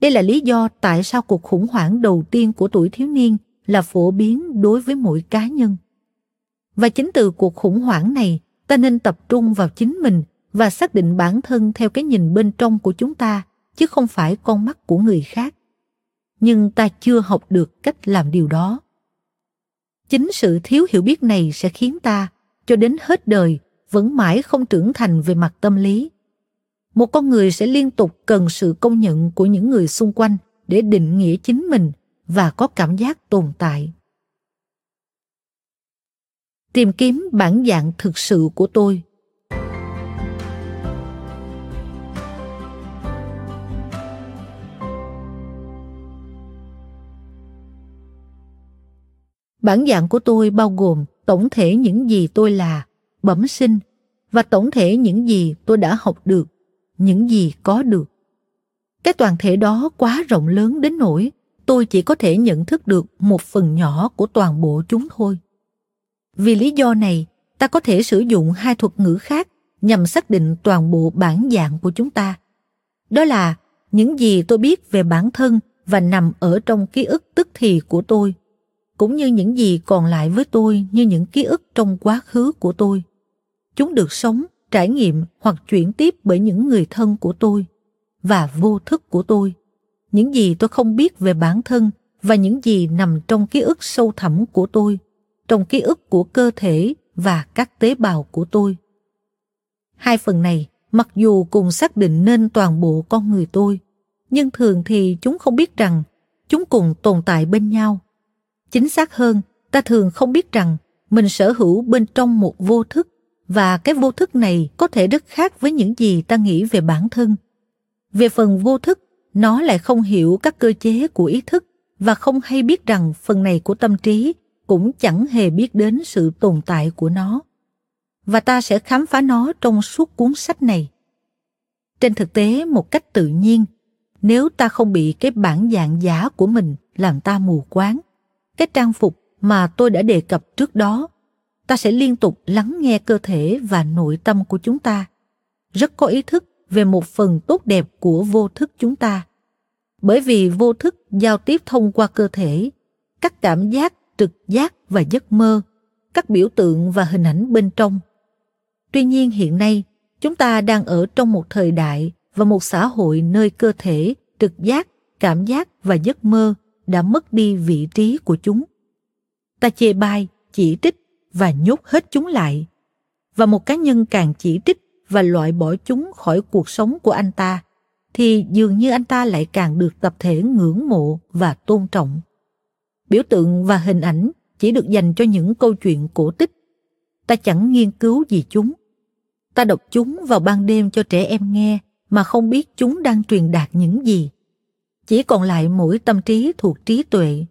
Đây là lý do tại sao cuộc khủng hoảng đầu tiên của tuổi thiếu niên là phổ biến đối với mỗi cá nhân. Và chính từ cuộc khủng hoảng này, ta nên tập trung vào chính mình và xác định bản thân theo cái nhìn bên trong của chúng ta chứ không phải con mắt của người khác. Nhưng ta chưa học được cách làm điều đó. Chính sự thiếu hiểu biết này sẽ khiến ta, cho đến hết đời, vẫn mãi không trưởng thành về mặt tâm lý. Một con người sẽ liên tục cần sự công nhận của những người xung quanh để định nghĩa chính mình và có cảm giác tồn tại. Tìm kiếm bản dạng thực sự của tôi. Bản dạng của tôi bao gồm tổng thể những gì tôi là, bẩm sinh, và tổng thể những gì tôi đã học được, những gì có được. Cái toàn thể đó quá rộng lớn đến nỗi tôi chỉ có thể nhận thức được một phần nhỏ của toàn bộ chúng thôi. Vì lý do này, ta có thể sử dụng hai thuật ngữ khác nhằm xác định toàn bộ bản dạng của chúng ta. Đó là những gì tôi biết về bản thân và nằm ở trong ký ức tức thì của tôi cũng như những gì còn lại với tôi, như những ký ức trong quá khứ của tôi. Chúng được sống, trải nghiệm hoặc chuyển tiếp bởi những người thân của tôi và vô thức của tôi. Những gì tôi không biết về bản thân và những gì nằm trong ký ức sâu thẳm của tôi, trong ký ức của cơ thể và các tế bào của tôi. Hai phần này, mặc dù cùng xác định nên toàn bộ con người tôi, nhưng thường thì chúng không biết rằng chúng cùng tồn tại bên nhau chính xác hơn, ta thường không biết rằng mình sở hữu bên trong một vô thức, và cái vô thức này có thể rất khác với những gì ta nghĩ về bản thân. Về phần vô thức, nó lại không hiểu các cơ chế của ý thức, và không hay biết rằng phần này của tâm trí cũng chẳng hề biết đến sự tồn tại của nó. Và ta sẽ khám phá nó trong suốt cuốn sách này. Trên thực tế, một cách tự nhiên, nếu ta không bị cái bản dạng giả của mình làm ta mù quáng cái trang phục mà tôi đã đề cập trước đó. Ta sẽ liên tục lắng nghe cơ thể và nội tâm của chúng ta. Rất có ý thức về một phần tốt đẹp của vô thức chúng ta. Bởi vì vô thức giao tiếp thông qua cơ thể, các cảm giác, trực giác và giấc mơ, các biểu tượng và hình ảnh bên trong. Tuy nhiên hiện nay, chúng ta đang ở trong một thời đại và một xã hội nơi cơ thể, trực giác, cảm giác và giấc mơ đã mất đi vị trí của chúng. Ta chê bai chỉ trích và nhốt hết chúng lại. Và một cá nhân càng chỉ trích và loại bỏ chúng khỏi cuộc sống của anh ta, thì dường như anh ta lại càng được tập thể ngưỡng mộ và tôn trọng. Biểu tượng và hình ảnh chỉ được dành cho những câu chuyện cổ tích. Ta chẳng nghiên cứu gì chúng. Ta đọc chúng vào ban đêm cho trẻ em nghe mà không biết chúng đang truyền đạt những gì chỉ còn lại mỗi tâm trí thuộc trí tuệ.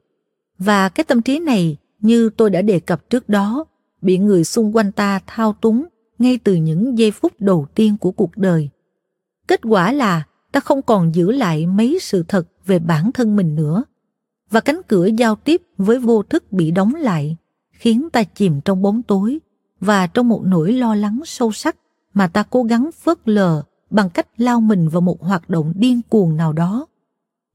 Và cái tâm trí này, như tôi đã đề cập trước đó, bị người xung quanh ta thao túng ngay từ những giây phút đầu tiên của cuộc đời. Kết quả là, ta không còn giữ lại mấy sự thật về bản thân mình nữa. Và cánh cửa giao tiếp với vô thức bị đóng lại, khiến ta chìm trong bóng tối và trong một nỗi lo lắng sâu sắc mà ta cố gắng phớt lờ bằng cách lao mình vào một hoạt động điên cuồng nào đó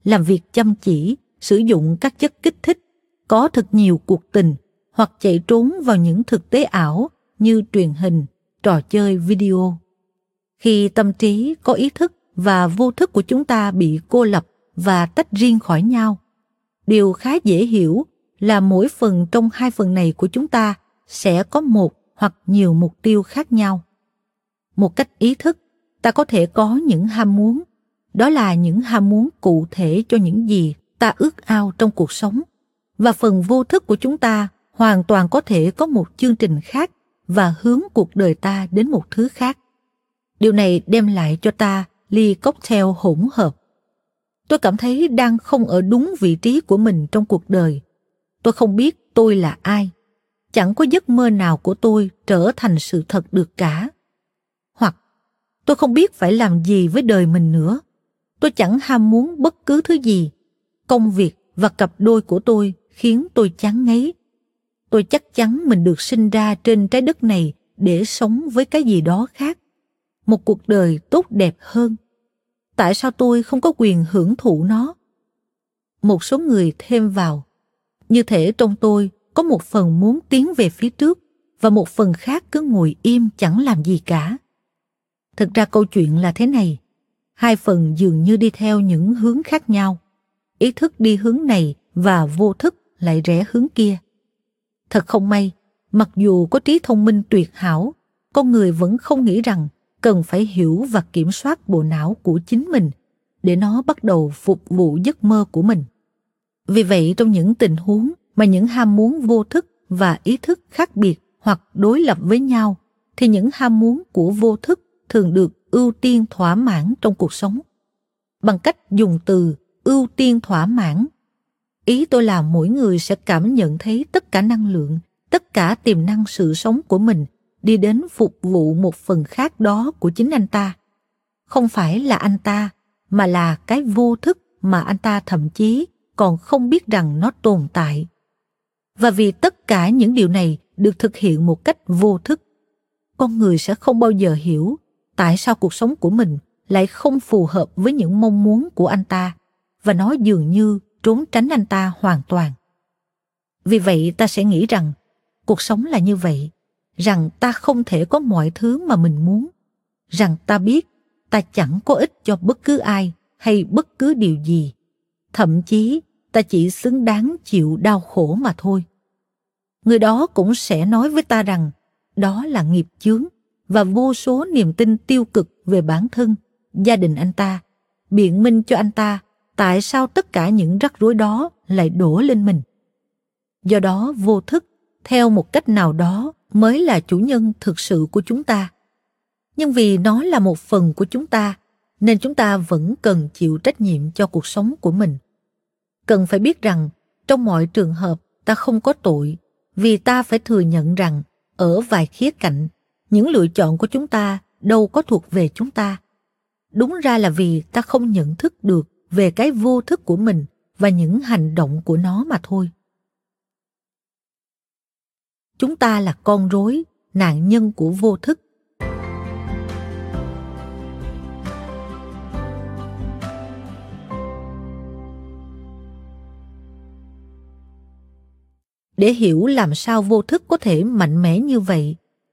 làm việc chăm chỉ, sử dụng các chất kích thích, có thật nhiều cuộc tình, hoặc chạy trốn vào những thực tế ảo như truyền hình, trò chơi video. Khi tâm trí có ý thức và vô thức của chúng ta bị cô lập và tách riêng khỏi nhau, điều khá dễ hiểu là mỗi phần trong hai phần này của chúng ta sẽ có một hoặc nhiều mục tiêu khác nhau. Một cách ý thức, ta có thể có những ham muốn đó là những ham muốn cụ thể cho những gì ta ước ao trong cuộc sống. Và phần vô thức của chúng ta hoàn toàn có thể có một chương trình khác và hướng cuộc đời ta đến một thứ khác. Điều này đem lại cho ta ly cocktail hỗn hợp. Tôi cảm thấy đang không ở đúng vị trí của mình trong cuộc đời. Tôi không biết tôi là ai. Chẳng có giấc mơ nào của tôi trở thành sự thật được cả. Hoặc, tôi không biết phải làm gì với đời mình nữa tôi chẳng ham muốn bất cứ thứ gì. Công việc và cặp đôi của tôi khiến tôi chán ngấy. Tôi chắc chắn mình được sinh ra trên trái đất này để sống với cái gì đó khác. Một cuộc đời tốt đẹp hơn. Tại sao tôi không có quyền hưởng thụ nó? Một số người thêm vào. Như thể trong tôi có một phần muốn tiến về phía trước và một phần khác cứ ngồi im chẳng làm gì cả. Thực ra câu chuyện là thế này hai phần dường như đi theo những hướng khác nhau. Ý thức đi hướng này và vô thức lại rẽ hướng kia. Thật không may, mặc dù có trí thông minh tuyệt hảo, con người vẫn không nghĩ rằng cần phải hiểu và kiểm soát bộ não của chính mình để nó bắt đầu phục vụ giấc mơ của mình. Vì vậy, trong những tình huống mà những ham muốn vô thức và ý thức khác biệt hoặc đối lập với nhau, thì những ham muốn của vô thức thường được ưu tiên thỏa mãn trong cuộc sống. Bằng cách dùng từ ưu tiên thỏa mãn, ý tôi là mỗi người sẽ cảm nhận thấy tất cả năng lượng, tất cả tiềm năng sự sống của mình đi đến phục vụ một phần khác đó của chính anh ta. Không phải là anh ta, mà là cái vô thức mà anh ta thậm chí còn không biết rằng nó tồn tại. Và vì tất cả những điều này được thực hiện một cách vô thức, con người sẽ không bao giờ hiểu tại sao cuộc sống của mình lại không phù hợp với những mong muốn của anh ta? Và nó dường như trốn tránh anh ta hoàn toàn. Vì vậy ta sẽ nghĩ rằng, cuộc sống là như vậy, rằng ta không thể có mọi thứ mà mình muốn, rằng ta biết ta chẳng có ích cho bất cứ ai hay bất cứ điều gì. Thậm chí, ta chỉ xứng đáng chịu đau khổ mà thôi. Người đó cũng sẽ nói với ta rằng, đó là nghiệp chướng và vô số niềm tin tiêu cực về bản thân, gia đình anh ta, biện minh cho anh ta tại sao tất cả những rắc rối đó lại đổ lên mình. Do đó vô thức, theo một cách nào đó, mới là chủ nhân thực sự của chúng ta. Nhưng vì nó là một phần của chúng ta, nên chúng ta vẫn cần chịu trách nhiệm cho cuộc sống của mình. Cần phải biết rằng, trong mọi trường hợp, ta không có tội, vì ta phải thừa nhận rằng, ở vài khía cạnh những lựa chọn của chúng ta đâu có thuộc về chúng ta. Đúng ra là vì ta không nhận thức được về cái vô thức của mình và những hành động của nó mà thôi. Chúng ta là con rối, nạn nhân của vô thức. Để hiểu làm sao vô thức có thể mạnh mẽ như vậy